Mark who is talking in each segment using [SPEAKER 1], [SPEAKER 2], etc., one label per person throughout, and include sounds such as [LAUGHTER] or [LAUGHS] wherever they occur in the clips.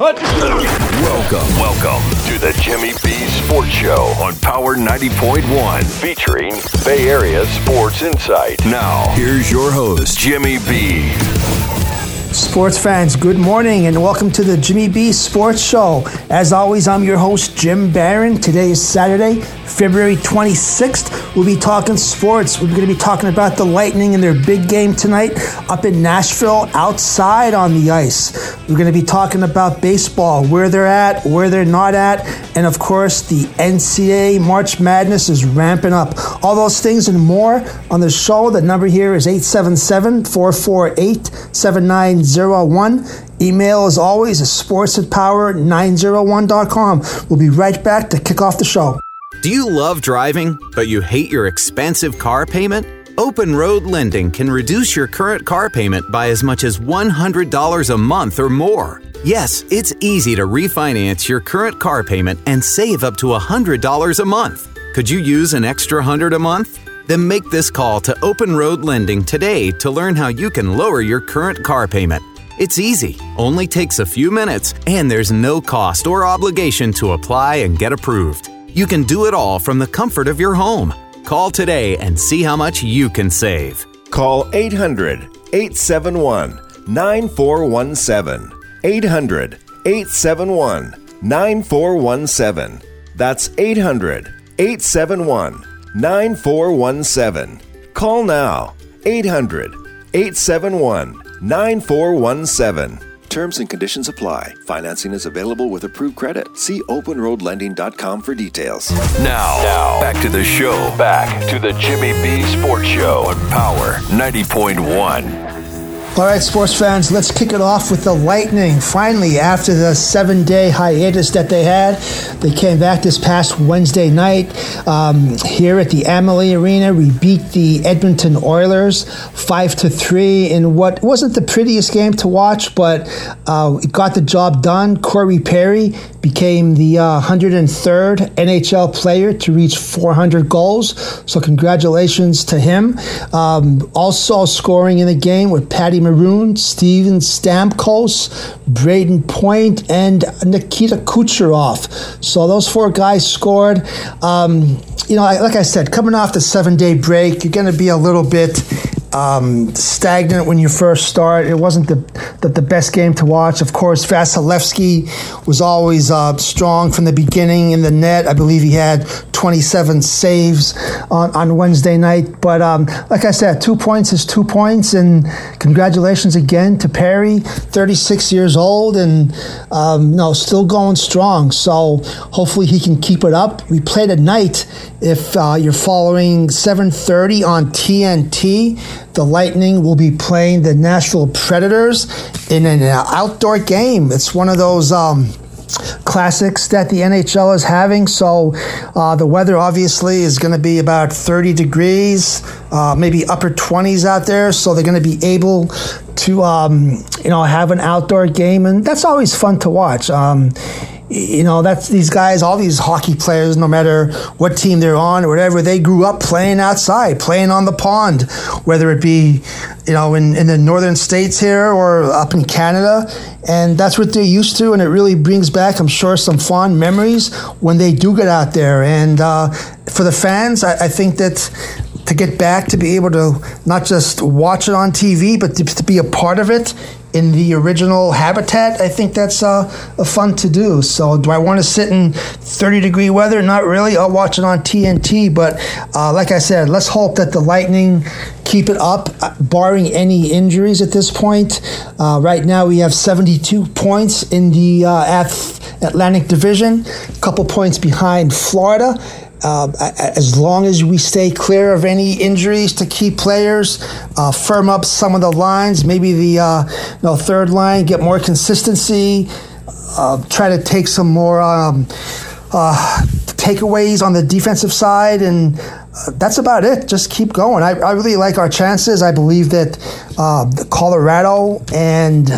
[SPEAKER 1] Welcome, welcome to the Jimmy B Sports Show on Power 90.1, featuring Bay Area Sports Insight. Now, here's your host, Jimmy B.
[SPEAKER 2] Sports fans, good morning and welcome to the Jimmy B Sports Show. As always, I'm your host, Jim Barron. Today is Saturday, February 26th. We'll be talking sports. We're going to be talking about the Lightning and their big game tonight up in Nashville, outside on the ice. We're going to be talking about baseball, where they're at, where they're not at, and of course, the NCAA March Madness is ramping up. All those things and more on the show. The number here is 877 448 7901. Email, as always, is sports at power901.com. We'll be right back to kick off the show.
[SPEAKER 3] Do you love driving, but you hate your expensive car payment? Open Road Lending can reduce your current car payment by as much as $100 a month or more. Yes, it's easy to refinance your current car payment and save up to $100 a month. Could you use an extra 100 a month? Then make this call to Open Road Lending today to learn how you can lower your current car payment. It's easy, only takes a few minutes, and there's no cost or obligation to apply and get approved. You can do it all from the comfort of your home. Call today and see how much you can save.
[SPEAKER 4] Call 800 871 9417. 800 871 9417. That's 800 871 9417. Call now. 800 871 9417. Terms and conditions apply. Financing is available with approved credit. See openroadlending.com for details.
[SPEAKER 1] Now, now, back to the show. Back to the Jimmy B Sports Show on Power 90.1.
[SPEAKER 2] All right, sports fans, let's kick it off with the Lightning. Finally, after the seven day hiatus that they had, they came back this past Wednesday night um, here at the Amalie Arena. We beat the Edmonton Oilers 5 to 3 in what wasn't the prettiest game to watch, but uh, it got the job done. Corey Perry became the uh, 103rd NHL player to reach 400 goals. So, congratulations to him. Um, also, scoring in the game with Patty Maroon, Steven Stamkos, Brayden Point, and Nikita Kucherov. So, those four guys scored. Um, you know, like I said, coming off the seven day break, you're going to be a little bit um, stagnant when you first start. It wasn't the, the, the best game to watch. Of course, Vasilevskiy was always uh, strong from the beginning in the net. I believe he had 27 saves on, on Wednesday night. But um, like I said, two points is two points. And congratulations again to Perry, 36 years old and um, no, still going strong. So hopefully he can keep it up. We play tonight if uh, you're following 7:30 on TNT. The Lightning will be playing the Nashville Predators in an outdoor game. It's one of those. Um, classics that the NHL is having. So uh, the weather obviously is going to be about 30 degrees, uh, maybe upper 20s out there. So they're going to be able to, um, you know, have an outdoor game, and that's always fun to watch. Um, you know that's these guys all these hockey players no matter what team they're on or whatever they grew up playing outside playing on the pond whether it be you know in, in the northern states here or up in canada. And that's what they're used to and it really brings back i'm sure some fond memories when they do get out there. And uh, for the fans I, I think that to get back to be able to not just watch it on TV, but to, to be a part of it in the original habitat, I think that's uh, fun to do. So, do I want to sit in 30 degree weather? Not really. I'll watch it on TNT. But, uh, like I said, let's hope that the Lightning keep it up, uh, barring any injuries at this point. Uh, right now, we have 72 points in the uh, Atlantic Division, a couple points behind Florida. Uh, as long as we stay clear of any injuries to key players, uh, firm up some of the lines, maybe the uh, you know, third line, get more consistency, uh, try to take some more um, uh, takeaways on the defensive side, and uh, that's about it. Just keep going. I, I, really like our chances. I believe that Colorado and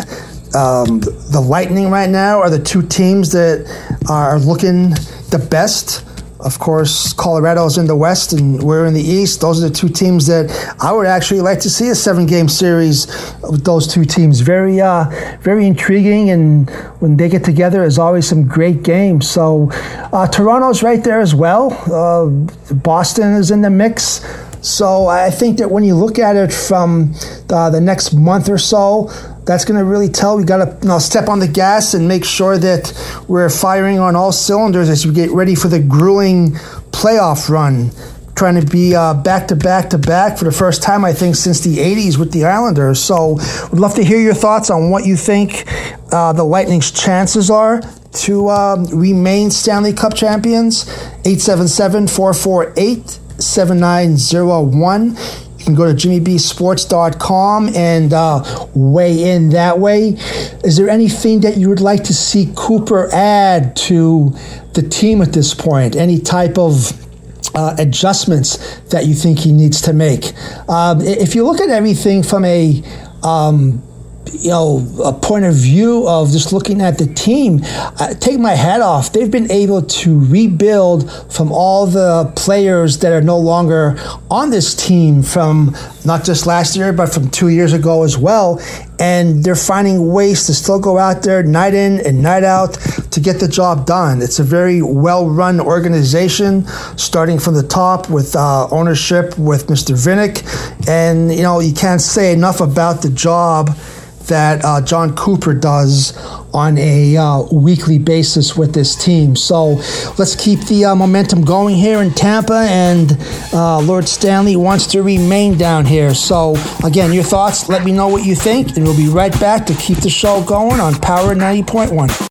[SPEAKER 2] um, the Lightning right now are the two teams that are looking the best Of course, Colorado's in the West and we're in the East. Those are the two teams that I would actually like to see a seven-game series with those two teams. Very, uh, very intriguing, and when they get together, there's always some great games. So, uh, Toronto's right there as well. Uh, Boston is in the mix. So I think that when you look at it from uh, the next month or so, that's going to really tell. We got to you know, step on the gas and make sure that we're firing on all cylinders as we get ready for the grueling playoff run. Trying to be uh, back to back to back for the first time, I think, since the 80s with the Islanders. So, would love to hear your thoughts on what you think uh, the Lightning's chances are to um, remain Stanley Cup champions. 877 448 7901. You can go to jimmybsports.com and uh, weigh in that way. Is there anything that you would like to see Cooper add to the team at this point? Any type of uh, adjustments that you think he needs to make? Um, if you look at everything from a um, you know, a point of view of just looking at the team, take my hat off. They've been able to rebuild from all the players that are no longer on this team from not just last year, but from two years ago as well. And they're finding ways to still go out there night in and night out to get the job done. It's a very well run organization, starting from the top with uh, ownership with Mr. Vinik. And, you know, you can't say enough about the job that uh, Jon Cooper does on a uh, weekly basis with this team. So let's keep the uh, momentum going here in Tampa, and uh, Lord Stanley wants to remain down here. So, again, your thoughts, let me know what you think, and we'll be right back to keep the show going on Power 90.1.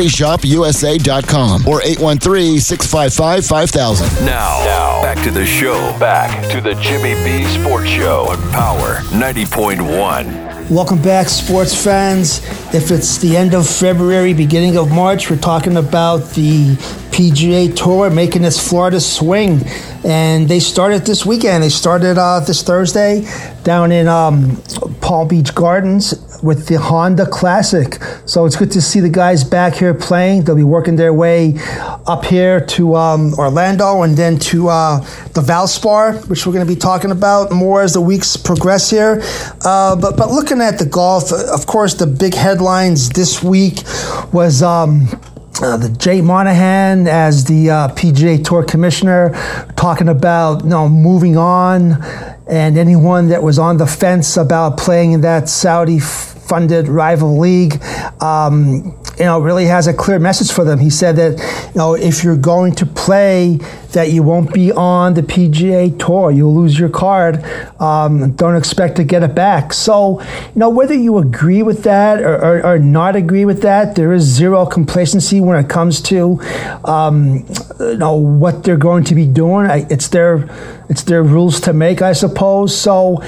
[SPEAKER 5] PropertyShopUSA.com or 813-655-5000.
[SPEAKER 1] Now, now, back to the show. Back to the Jimmy B Sports Show on Power 90.1.
[SPEAKER 2] Welcome back, sports fans. If it's the end of February, beginning of March, we're talking about the PGA Tour making its Florida swing. And they started this weekend. They started uh, this Thursday down in um, Palm Beach Gardens with the Honda Classic. So it's good to see the guys back here playing. They'll be working their way up here to um, Orlando and then to uh, the Valspar, which we're going to be talking about more as the weeks progress here. Uh, but but looking at the golf, of course, the big headlines this week was. Um, uh, the Jay Monahan as the uh, PGA Tour commissioner, talking about you know moving on, and anyone that was on the fence about playing in that Saudi funded rival league, um, you know, really has a clear message for them. He said that, you know, if you're going to play, that you won't be on the PGA Tour. You'll lose your card. Um, don't expect to get it back. So, you know, whether you agree with that or, or, or not agree with that, there is zero complacency when it comes to, um, you know, what they're going to be doing. It's their, it's their rules to make, I suppose. So,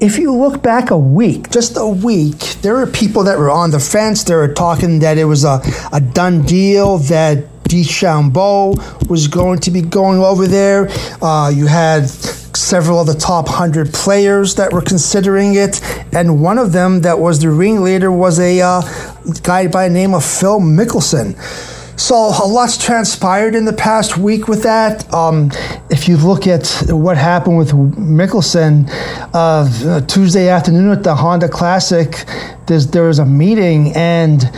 [SPEAKER 2] if you look back a week, just a week, there were people that were on the fence. They were talking that it was a, a done deal, that DeChambeau was going to be going over there. Uh, you had several of the top 100 players that were considering it, and one of them that was the ringleader was a uh, guy by the name of Phil Mickelson. So a lot's transpired in the past week with that. Um, if you look at what happened with Mickelson uh, Tuesday afternoon at the Honda Classic, there was a meeting and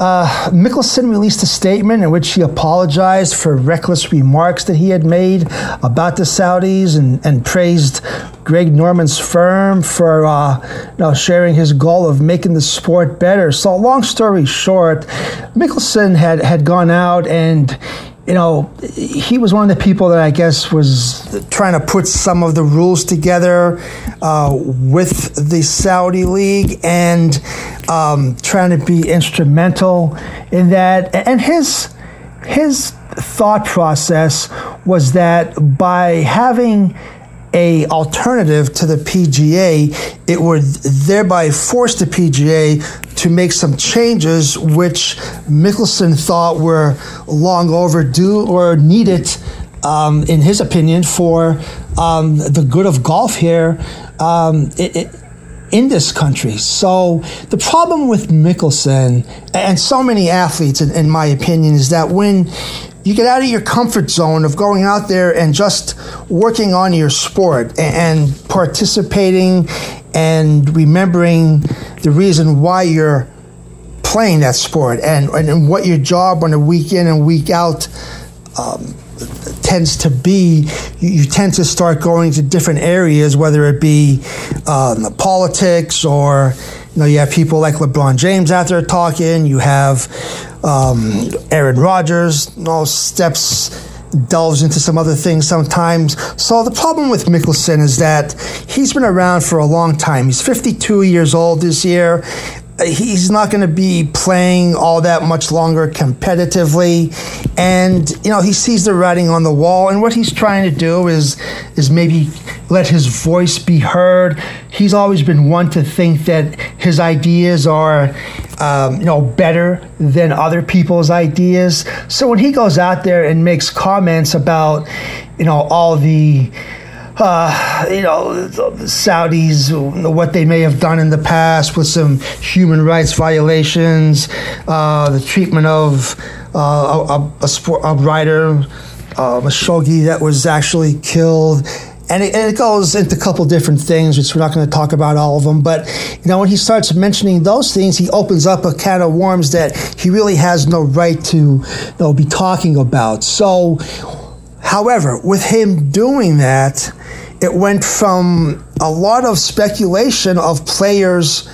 [SPEAKER 2] uh, Mickelson released a statement in which he apologized for reckless remarks that he had made about the Saudis and, and praised Greg Norman's firm for uh, you know, sharing his goal of making the sport better. So, long story short, Mickelson had, had gone out and you know, he was one of the people that I guess was trying to put some of the rules together uh, with the Saudi League. And um, trying to be instrumental in that. And his his thought process was that by having a alternative to the PGA, it would thereby force the PGA to make some changes which Mickelson thought were long overdue or needed, um, in his opinion, for um, the good of golf here um, it, it, in this country. So the problem with Mickelson and so many athletes, in, in my opinion, is that when you get out of your comfort zone of going out there and just working on your sport and participating and remembering the reason why you're playing that sport and, and what your job on a week in and week out um, tends to be. You, you, tend to start going to different areas whether it be um, politics or you know you have people like lebron james out there talking. You have um, Aaron Rodgers, all steps delves into some other things sometimes. So the problem with Mickelson is that he's been around for a long time. He's 52 years old this year. He's not going to be playing all that much longer competitively, and you know he sees the writing on the wall. And what he's trying to do is is maybe let his voice be heard. He's always been one to think that his ideas are um, you know, better than other people's ideas. So when he goes out there and makes comments about, you know, all the uh, you know, the Saudis, what they may have done in the past with some human rights violations, uh, the treatment of uh, a, a, sport, a rider, uh, Khashoggi, that was actually killed and it, and it, goes into a couple different things, which we're not going to talk about all of them. But you know, when he starts mentioning those things, he opens up a can of worms that he really has no right to you know, be talking about. So, however, with him doing that, it went from a lot of speculation of players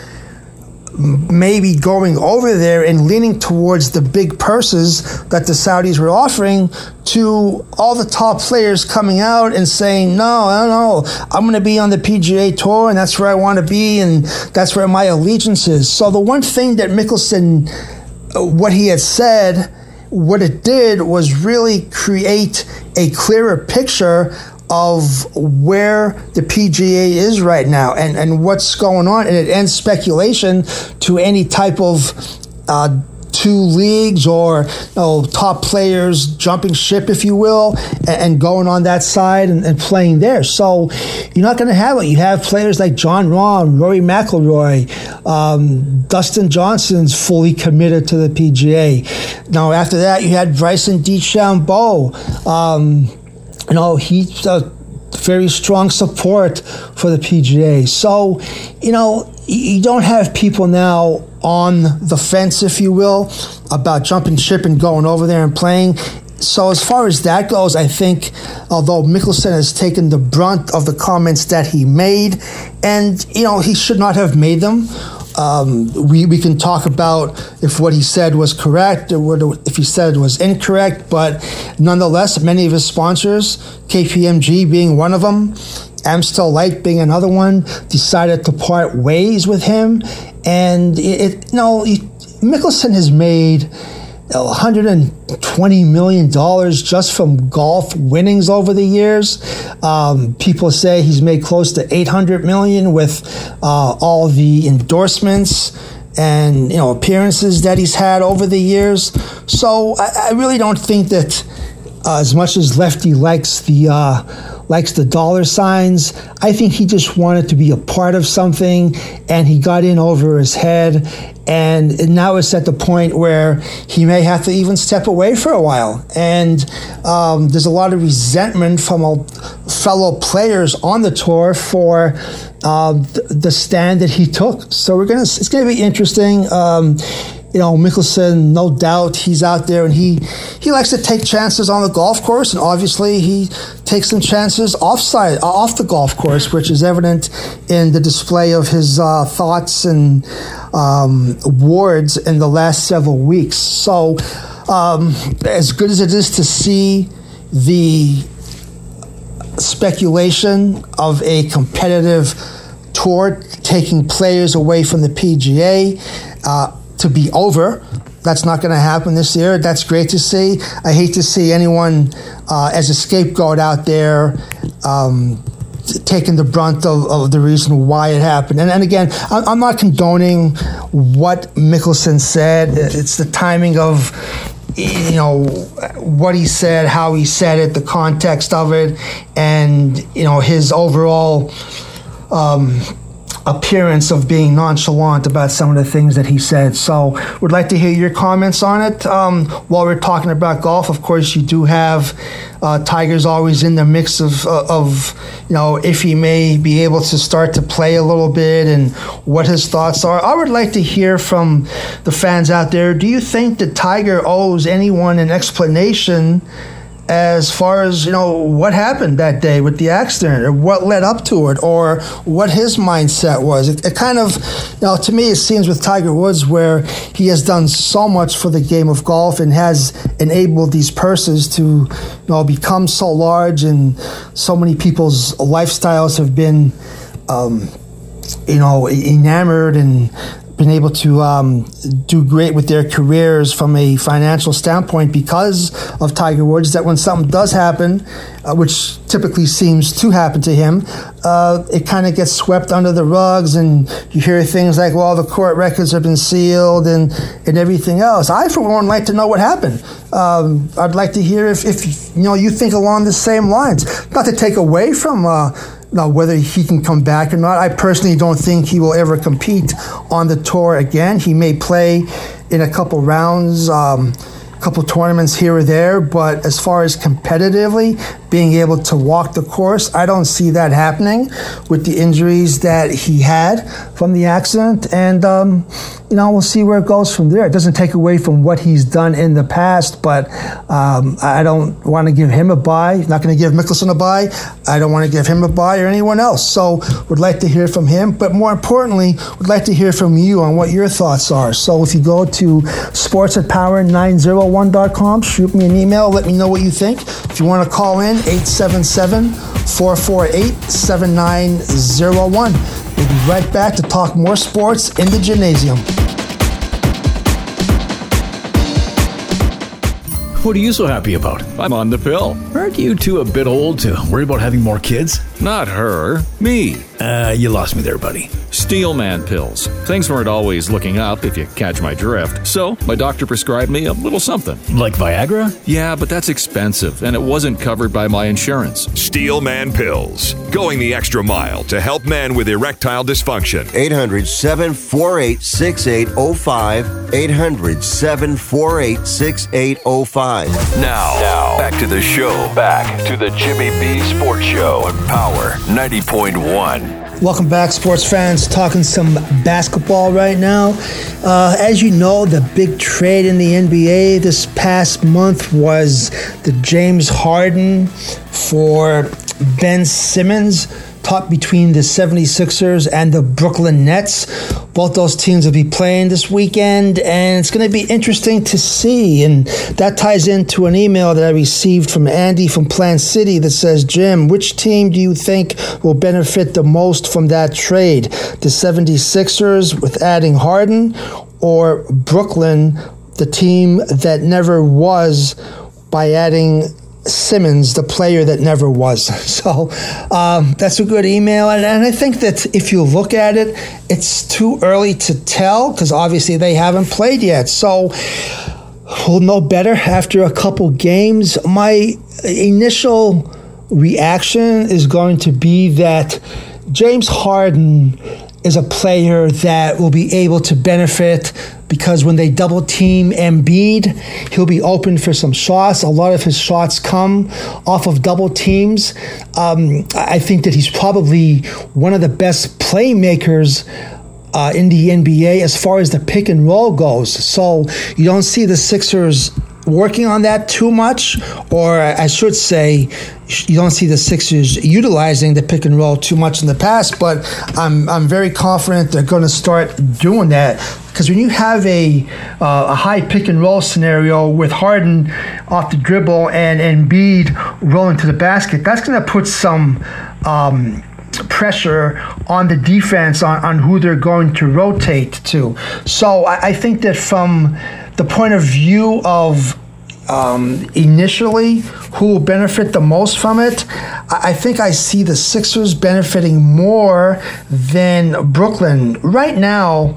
[SPEAKER 2] maybe going over there and leaning towards the big purses that the Saudis were offering to all the top players coming out and saying, no, I don't know, I'm going to be on the PGA Tour and that's where I want to be and that's where my allegiance is. So the one thing that Mickelson, uh, what he had said, what it did was really create a clearer picture of where the PGA is right now and, and what's going on. And it ends speculation to any type of uh, two leagues or you know, top players jumping ship, if you will, and, and going on that side and, and, playing there. So you're not going to have it. You have players like Jon Rahm, Rory McIlroy, um, Dustin Johnson's fully committed to the PGA. Now after that, you had Bryson DeChambeau. Um, you know, he's a very strong support for the PGA. So, you know, you don't have people now on the fence, if you will, about jumping ship and going over there and playing. So, as far as that goes, I think although Mickelson has taken the brunt of the comments that he made, and, you know, he should not have made them. Um, we, we can talk about if what he said was correct or if he said was incorrect, but nonetheless, many of his sponsors, KPMG being one of them, Amstel Light being another one, decided to part ways with him. And it, it you know, Mickelson has made 120 million dollars just from golf winnings over the years. Um, people say he's made close to 800 million with uh, all the endorsements and you know appearances that he's had over the years. So I, I really don't think that uh, as much as Lefty likes the uh, likes the dollar signs. I think he just wanted to be a part of something and he got in over his head. And now it's at the point where he may have to even step away for a while. And um, there's a lot of resentment from fellow players on the tour for uh, the stand that he took. So we're gonna it's gonna be interesting. Um, you know, Mickelson, no doubt he's out there and he, he likes to take chances on the golf course. And obviously he takes some chances offside, uh, off the golf course, which is evident in the display of his uh, thoughts and um, awards in the last several weeks. So, um, as good as it is to see the speculation of a competitive tour taking players away from the PGA uh, to be over. That's not going to happen this year. That's great to see. I hate to see anyone uh, as a scapegoat out there. Um, taking the brunt of, of, the reason why it happened. And, and again, I'm not condoning what Mickelson said. It's the timing of you know what he said, how he said it, the context of it, and you know his overall um, appearance of being nonchalant about some of the things that he said. So, would like to hear your comments on it. Um, while we're talking about golf, of course, you do have uh, Tiger's always in the mix of, uh, of, you know, if he may be able to start to play a little bit and what his thoughts are. I would like to hear from the fans out there. Do you think that Tiger owes anyone an explanation? As far as you know what happened that day with the accident or what led up to it or what his mindset was. It, it, kind of you know to me it seems with tiger woods where he has done so much for the game of golf and has enabled these purses to you know become so large and so many people's lifestyles have been um, you know enamored and been able to um, do great with their careers from a financial standpoint because of Tiger Woods. That when something does happen, uh, which typically seems to happen to him, uh, it kind of gets swept under the rugs, and you hear things like, "Well, the court records have been sealed," and and everything else. I, for one, like to know what happened. Um, I'd like to hear if, if you know you think along the same lines. Not to take away from. Uh, now, whether he can come back or not, I personally don't think he will ever compete on the tour again. He may play in a couple rounds. Um, couple tournaments here or there, but as far as competitively being able to walk the course, I don't see that happening with the injuries that he had from the accident. And, um, you know, we'll see where it goes from there. It doesn't take away from what he's done in the past, but um, I don't want to give him a buy. Not going to give Mickelson a buy. I don't want to give him a buy or anyone else. So, would like to hear from him. But more importantly, would like to hear from you on what your thoughts are. So, if you go to sports at power 901.com, shoot me an email. Let me know what you think. If you want to call in, 877 448 7901. We'll be right back to talk more sports in the gymnasium.
[SPEAKER 6] What are you so happy about? I'm on the pill. Aren't you two a bit old to worry about having more kids? Not her, me. Uh, you lost me there, buddy. Steelman pills. Things weren't always looking up, if you catch my drift. So, my doctor prescribed me a little something. Like Viagra? Yeah, but that's expensive, and it wasn't covered by my insurance.
[SPEAKER 1] Steelman pills. Going the extra mile to help men with erectile dysfunction.
[SPEAKER 7] 800 748 6805. 800 748 6805.
[SPEAKER 1] Now, now, back to the show. Back to the Jimmy B Sports Show on Power 90.1.
[SPEAKER 2] Welcome back, sports fans. Talking some basketball right now. Uh, as you know, the big trade in the NBA this past month was the James Harden for Ben Simmons top between the 76ers and the Brooklyn Nets. Both those teams will be playing this weekend, and it's going to be interesting to see. And that ties into an email that I received from Andy from Plant City that says, Jim, which team do you think will benefit the most from that trade? The 76ers with adding Harden or Brooklyn, the team that never was by adding Simmons, the player that never was. [LAUGHS] So um, that's a good email. And, and, I think that if you look at it, it's too early to tell because obviously they haven't played yet. So we'll know better after a couple games. My initial reaction is going to be that James Harden is a player that will be able to benefit because when they double team Embiid, he'll be open for some shots. A lot of his shots come off of double teams. Um, I think that he's probably one of the best playmakers uh, in the NBA as far as the pick and roll goes. So you don't see the Sixers working on that too much, or I should say, you don't see the Sixers utilizing the pick and roll too much in the past. But I'm I'm very confident they're going to start doing that because when you have a uh, a high pick and roll scenario with Harden off the dribble and Embiid rolling to the basket, that's going to put some. Um, pressure on the defense on, on who they're going to rotate to. So I, I think that from the point of view of um, initially who will benefit the most from it, I think I see the Sixers benefiting more than Brooklyn. Right now,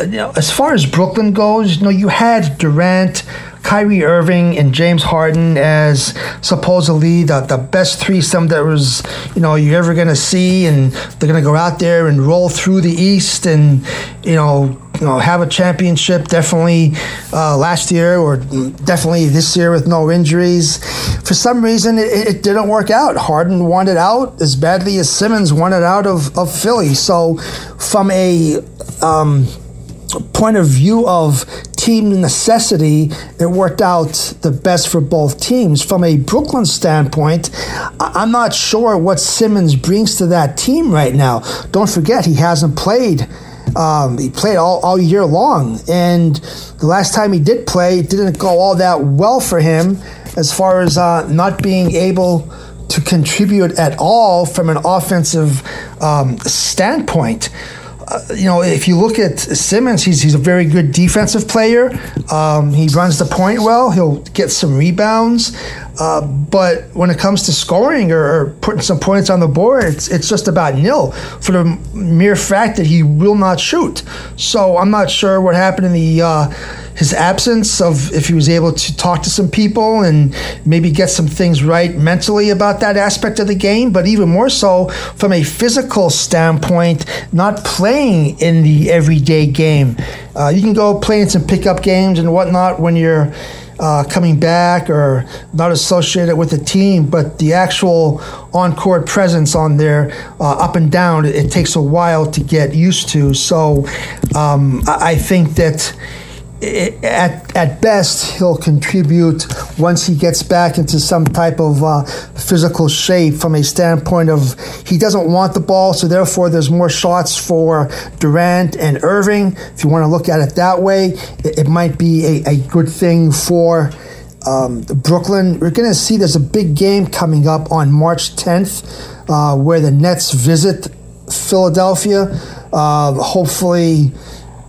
[SPEAKER 2] you know, as far as Brooklyn goes, you know, you had Durant, Kyrie Irving and James Harden as supposedly the, the best threesome that was, you know, you're ever to see. And they're to go out there and roll through the East and, you know, you know, have a championship definitely uh, last year or definitely this year with no injuries. For some reason, it, it, didn't work out. Harden wanted out as badly as Simmons wanted out of, of Philly. So, from a um, point of view of team necessity, it worked out the best for both teams. From a Brooklyn standpoint, I'm not sure what Simmons brings to that team right now. Don't forget, he hasn't played. Um, he played all, all year long, and the last time he did play, it didn't go all that well for him as far as uh, not being able to contribute at all from an offensive um, standpoint you know, if you look at Simmons, he's, he's a very good defensive player. Um, he runs the point well. He'll get some rebounds. Uh, but when it comes to scoring or, or, putting some points on the board, it's, it's just about nil for the mere fact that he will not shoot. So I'm not sure what happened in the uh, his absence of if he was able to talk to some people and maybe get some things right mentally about that aspect of the game, but even more so from a physical standpoint, not playing in the everyday game. Uh, you can go play in some pickup games and whatnot when you're uh, coming back or not associated with the team, but the actual on court presence on there, uh, up and down, it, it, takes a while to get used to. So um, I, I think that at, at best, he'll contribute once he gets back into some type of uh, physical shape from a standpoint of he doesn't want the ball, so therefore there's more shots for Durant and Irving. If you want to look at it that way, it, it might be a, a good thing for um, Brooklyn. We're going to see there's a big game coming up on March 10th uh, where the Nets visit Philadelphia. Uh, hopefully,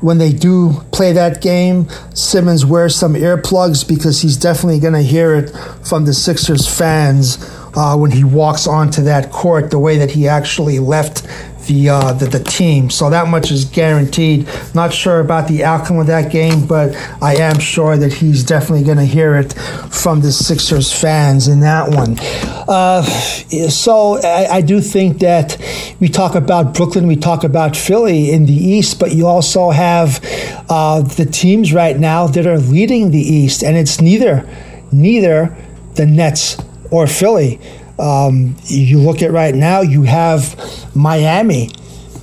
[SPEAKER 2] when they do play that game, Simmons wears some earplugs because he's definitely going to hear it from the Sixers fans uh, when he walks onto that court the way that he actually left the, uh, the, the team. So that much is guaranteed. Not sure about the outcome of that game, but I am sure that he's definitely going to hear it from the Sixers fans in that one. Uh, so I, I, do think that we talk about Brooklyn, we talk about Philly in the East, but you also have uh, the teams right now that are leading the East, and it's neither neither the Nets or Philly. Um, you look at right now, you have Miami.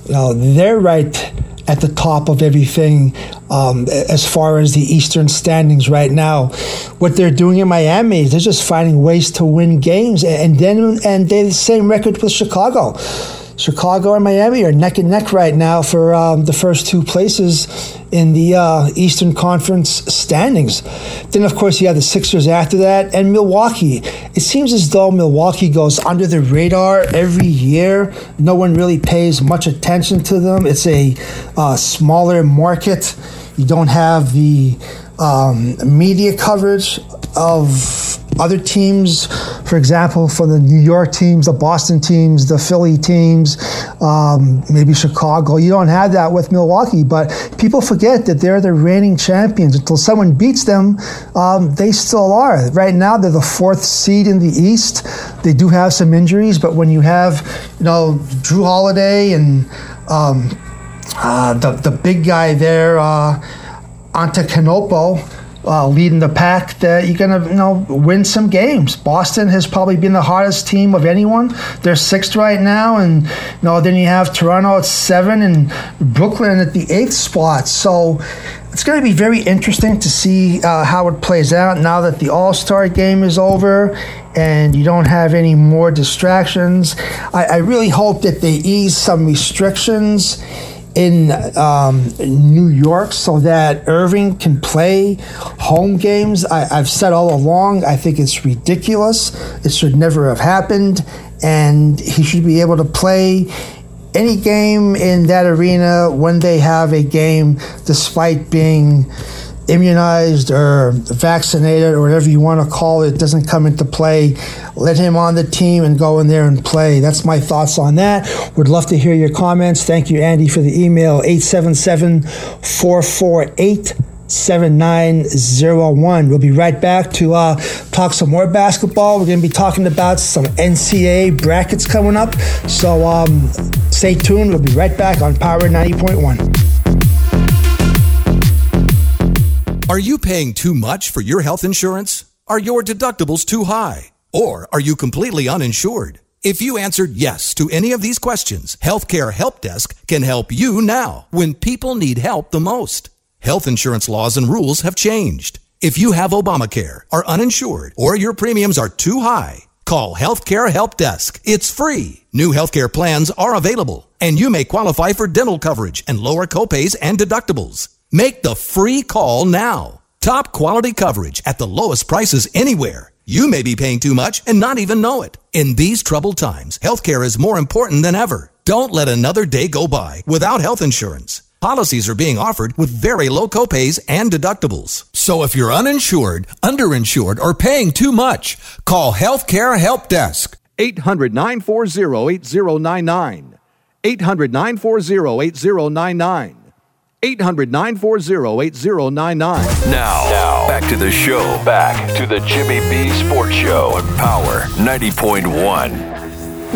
[SPEAKER 2] Know, they're right at the top of everything um, as far as the Eastern standings right now. What they're doing in Miami is they're just finding ways to win games, and then and they're the same record with Chicago. Chicago and Miami are neck and neck right now for um, the first two places in the uh, Eastern Conference standings. Then, of course, you have the Sixers after that and Milwaukee. It seems as though Milwaukee goes under the radar every year. No one really pays much attention to them. It's a uh, smaller market. You don't have the um, media coverage of other teams, for example, for the New York teams, the Boston teams, the Philly teams, um, maybe Chicago. You don't have that with Milwaukee, but people forget that they're the reigning champions. Until someone beats them, um, they still are. Right now, they're the fourth seed in the East. They do have some injuries, but when you have, you know, Jrue Holiday and um, uh, the the big guy there, uh, Antetokounmpo, uh, leading the pack that you're going to you know win some games. Boston has probably been the hardest team of anyone. They're sixth right now, and you know then you have Toronto at seven and Brooklyn at the eighth spot. So it's going to be very interesting to see uh, how it plays out now that the All Star game is over and you don't have any more distractions. I, I really hope that they ease some restrictions in um, New York so that Irving can play home games. I, have said all along, I think it's ridiculous. It should never have happened. and he should be able to play any game in that arena when they have a game, despite being immunized or vaccinated or whatever you want to call it doesn't come into play let him on the team and go in there and play that's my thoughts on that would love to hear your comments thank you andy for the email 877 448 7901. We'll be right back to uh, talk some more basketball. We're going to be talking about some NCAA brackets coming up. So um, stay tuned. We'll be right back on Power 90.1.
[SPEAKER 8] Are you paying too much for your health insurance? Are your deductibles too high? Or are you completely uninsured? If you answered yes to any of these questions, Healthcare Help Desk can help you now when people need help the most. Health insurance laws and rules have changed. If you have Obamacare, are uninsured, or your premiums are too high, call Healthcare Help Desk. It's free. New healthcare plans are available, and you may qualify for dental coverage and lower copays and deductibles. Make the free call now. Top quality coverage at the lowest prices anywhere. You may be paying too much and not even know it. In these troubled times, healthcare is more important than ever. Don't let another day go by without health insurance. Policies are being offered with very low copays and deductibles. So if you're uninsured, underinsured, or paying too much, call Healthcare Help Desk.
[SPEAKER 9] 800 940 8099. 800 940 8099. 800 940 8099.
[SPEAKER 1] Now, now, back to the show. Back to the Jimmy B Sports Show on Power 90.1.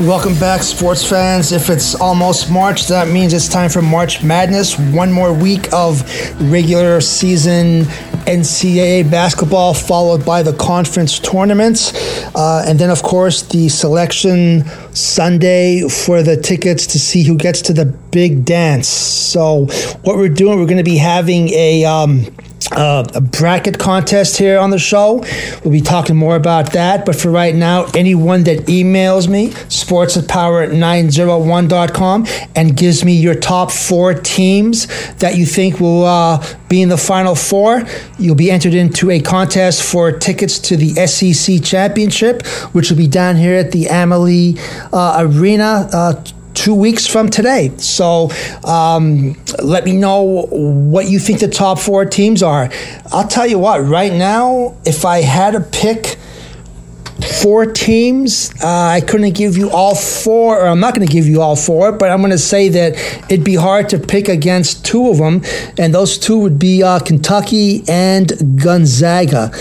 [SPEAKER 2] Welcome back, sports fans. If it's almost March, that means it's time for March Madness. One more week of regular season NCAA basketball, followed by the conference tournaments. Uh, and then, of course, the selection Sunday for the tickets to see who gets to the big dance. So, what we're doing, we're going to be having a. Um, uh, a bracket contest here on the show. We'll be talking more about that. But for right now, anyone that emails me, sports at power at 901.com, and gives me your top four teams that you think will uh, be in the final four, you'll be entered into a contest for tickets to the SEC Championship, which will be down here at the Amalie uh, Arena uh, two weeks from today. So um, let me know what you think the top four teams are. I'll tell you what, right now, if I had to pick four teams, uh, I couldn't give you all four, or I'm not going to give you all four, but I'm going to say that it'd be hard to pick against two of them, and those two would be uh, Kentucky and Gonzaga.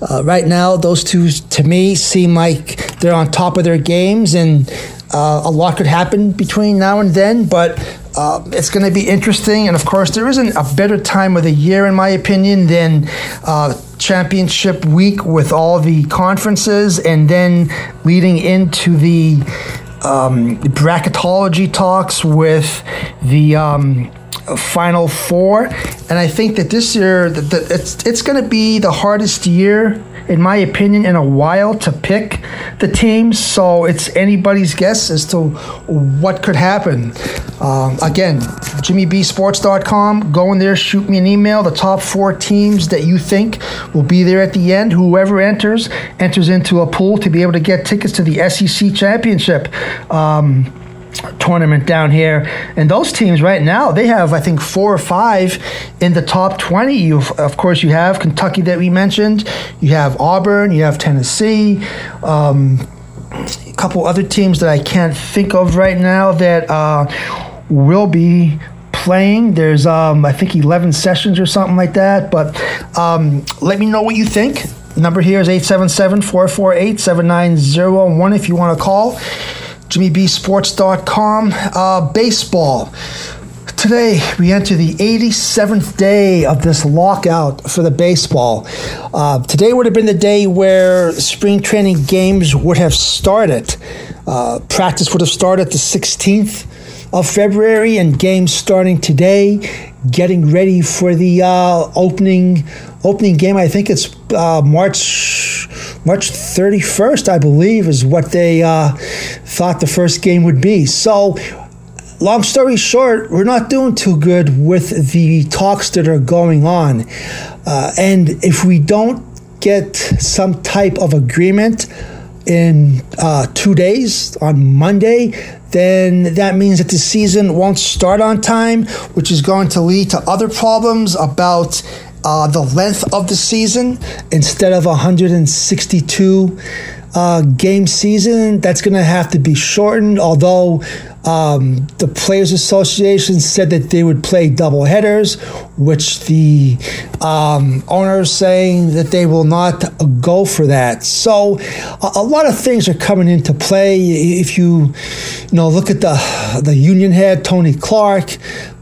[SPEAKER 2] Uh, right now, those two to me seem like they're on top of their games and uh, a lot could happen between now and then, but uh, it's going to be interesting. And of course, there isn't a better time of the year, in my opinion, than uh, championship week with all the conferences and then leading into the um, bracketology talks with the. Um, Final Four, and I think that this year that it's it's going to be the hardest year in my opinion, in a while to pick the teams. So it's anybody's guess as to what could happen. Um, again, JimmyBSports.com. Go in there, shoot me an email. The top four teams that you think will be there at the end. Whoever enters enters into a pool to be able to get tickets to the SEC championship. Um, tournament down here. And those teams right now, they have, I think, four or five in the top 20. You, of course, you have Kentucky that we mentioned, you have Auburn, you have Tennessee. Um, a couple other teams that I can't think of right now that uh, will be playing. There's, um, I think, 11 sessions or something like that. But um, let me know what you think. Number here is 877 448 7901 if you want to call. JimmyBSports.com. Uh, baseball. Today, we enter the 87th day of this lockout for the baseball. Uh, today would have been the day where spring training games would have started. Uh, practice would have started the 16th of February, and games starting today, getting ready for the uh, opening opening game. I think it's uh, March March 31st, I believe, is what they uh, thought the first game would be. So, long story short, we're not doing too good with the talks that are going on, uh, and if we don't get some type of agreement in uh, two days on Monday, then that means that the season won't start on time, which is going to lead to other problems about uh, the length of the season. Instead of 162 uh, game season, that's going to have to be shortened, although um, the Players Association said that they would play double headers, which the um, owner is saying that they will not go for that. So a, a, lot of things are coming into play. If you, you know, look at the the union head Tony Clark,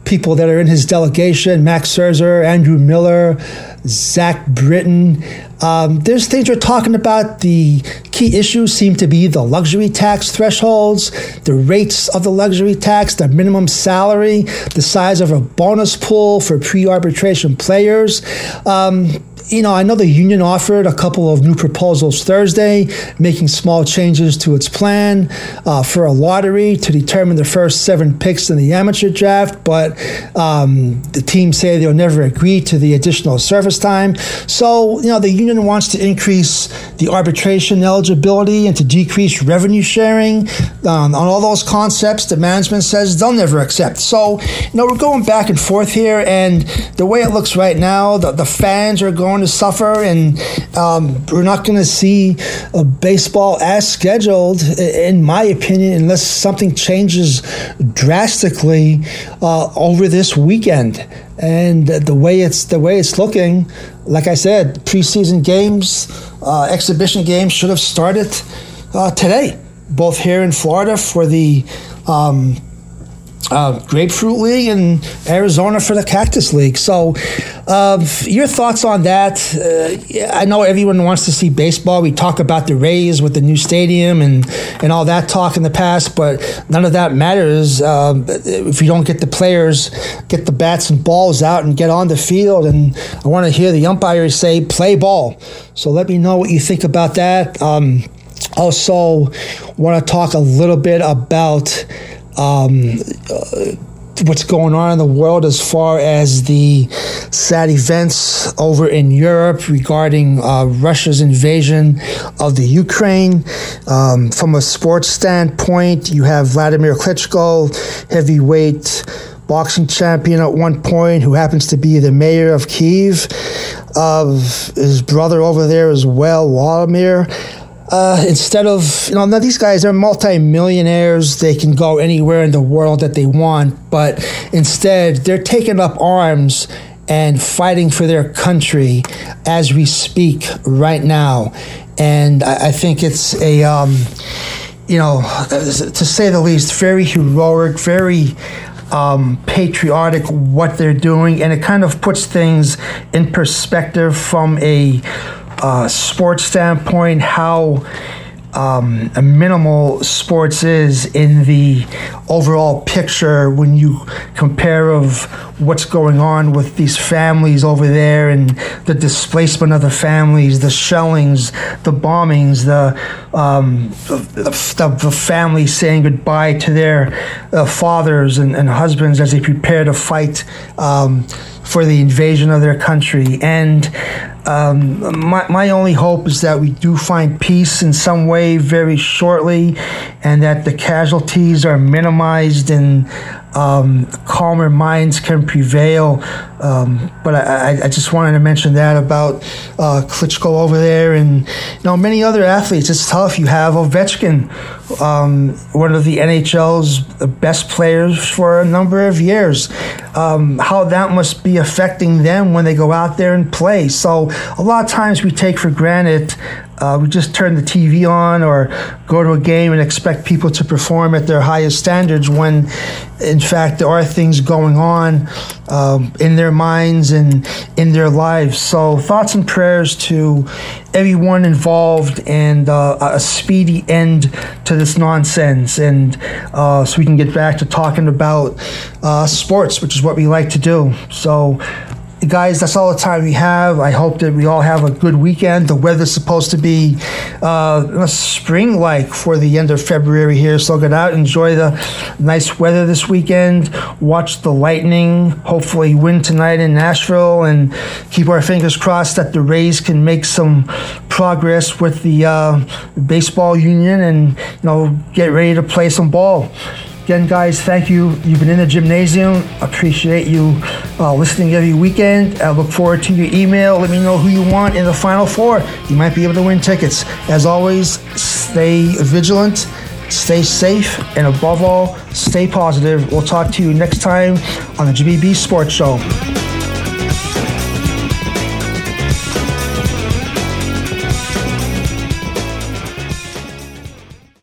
[SPEAKER 2] people that are in his delegation, Max Scherzer, Andrew Miller, Zach Britton. Um, there's things we're talking about. The key issues seem to be the luxury tax thresholds, the rates of the luxury tax, the minimum salary, the size of a bonus pool for pre arbitration players. Um, you know, I know the union offered a couple of new proposals Thursday, making small changes to its plan uh, for a lottery to determine the first seven picks in the amateur draft, but um, the team say they'll never agree to the additional service time. So, you know, the union wants to increase the arbitration eligibility and to decrease revenue sharing um, on all those concepts. The management says they'll never accept. So, you know, we're going back and forth here, and the way it looks right now, the, the fans are going going to suffer, and um, we're not going to see a baseball as scheduled, in my opinion, unless something changes drastically uh, over this weekend. And the way it's the way it's looking, like I said, preseason games, uh, exhibition games should have started uh, today, both here in Florida for the. Um, uh, Grapefruit League and Arizona for the Cactus League. So, uh, your thoughts on that? Uh, I know everyone wants to see baseball. We talk about the Rays with the new stadium and, and all that talk in the past, but none of that matters um, if you don't get the players, get the bats and balls out and get on the field. And I want to hear the umpires say, play ball. So, let me know what you think about that. Um, also, want to talk a little bit about um, uh, what's going on in the world as far as the sad events over in Europe regarding uh, Russia's invasion of the Ukraine. Um, from a sports standpoint, you have Vladimir Klitschko, heavyweight boxing champion at one point, who happens to be the mayor of Kiev. Of his brother over there as well, Vladimir uh, instead of you know now these guys are multi-millionaires. They can go anywhere in the world that they want but instead they're taking up arms and fighting for their country as we speak right now. And i, I think it's a um, you know to say the least very heroic very um, patriotic what they're doing. And it kind of puts things in perspective from a uh, sports standpoint, how um, minimal sports is in the overall picture when you compare of what's going on with these families over there and the displacement of the families, the shellings, the bombings, the um, the, the, families saying goodbye to their uh, fathers and, and, husbands as they prepare to fight um, for the invasion of their country. And um, my, my only hope is that we do find peace in some way very shortly and that the casualties are minimized and um, calmer minds can prevail. Um, but I, I, just wanted to mention that about uh, Klitschko over there and you know many other athletes. It's tough. You have Ovechkin, um, one of the NHL's best players for a number of years. Um, how that must be affecting them when they go out there and play. So a lot of times we take for granted uh, we just turn the TV on or go to a game and expect people to perform at their highest standards when, in fact, there are things going on um, in their minds and in their lives. So, thoughts and prayers to everyone involved and uh, a speedy end to this nonsense. And uh, so we can get back to talking about uh, sports, which is what we like to do. So, guys, that's all the time we have. I hope that we all have a good weekend. The weather's supposed to be uh, spring like for the end of February here. So get out, enjoy the nice weather this weekend. Watch the Lightning hopefully win tonight in Nashville and keep our fingers crossed that the Rays can make some progress with the uh, baseball union and you know get ready to play some ball. Again, guys, thank you. You've been in the gymnasium. Appreciate you uh, listening every weekend. I look forward to your email. Let me know who you want in the Final Four. You might be able to win tickets. As always, stay vigilant, stay safe, and above all, stay positive. We'll talk to you next time on the Jimmy B. Sports Show.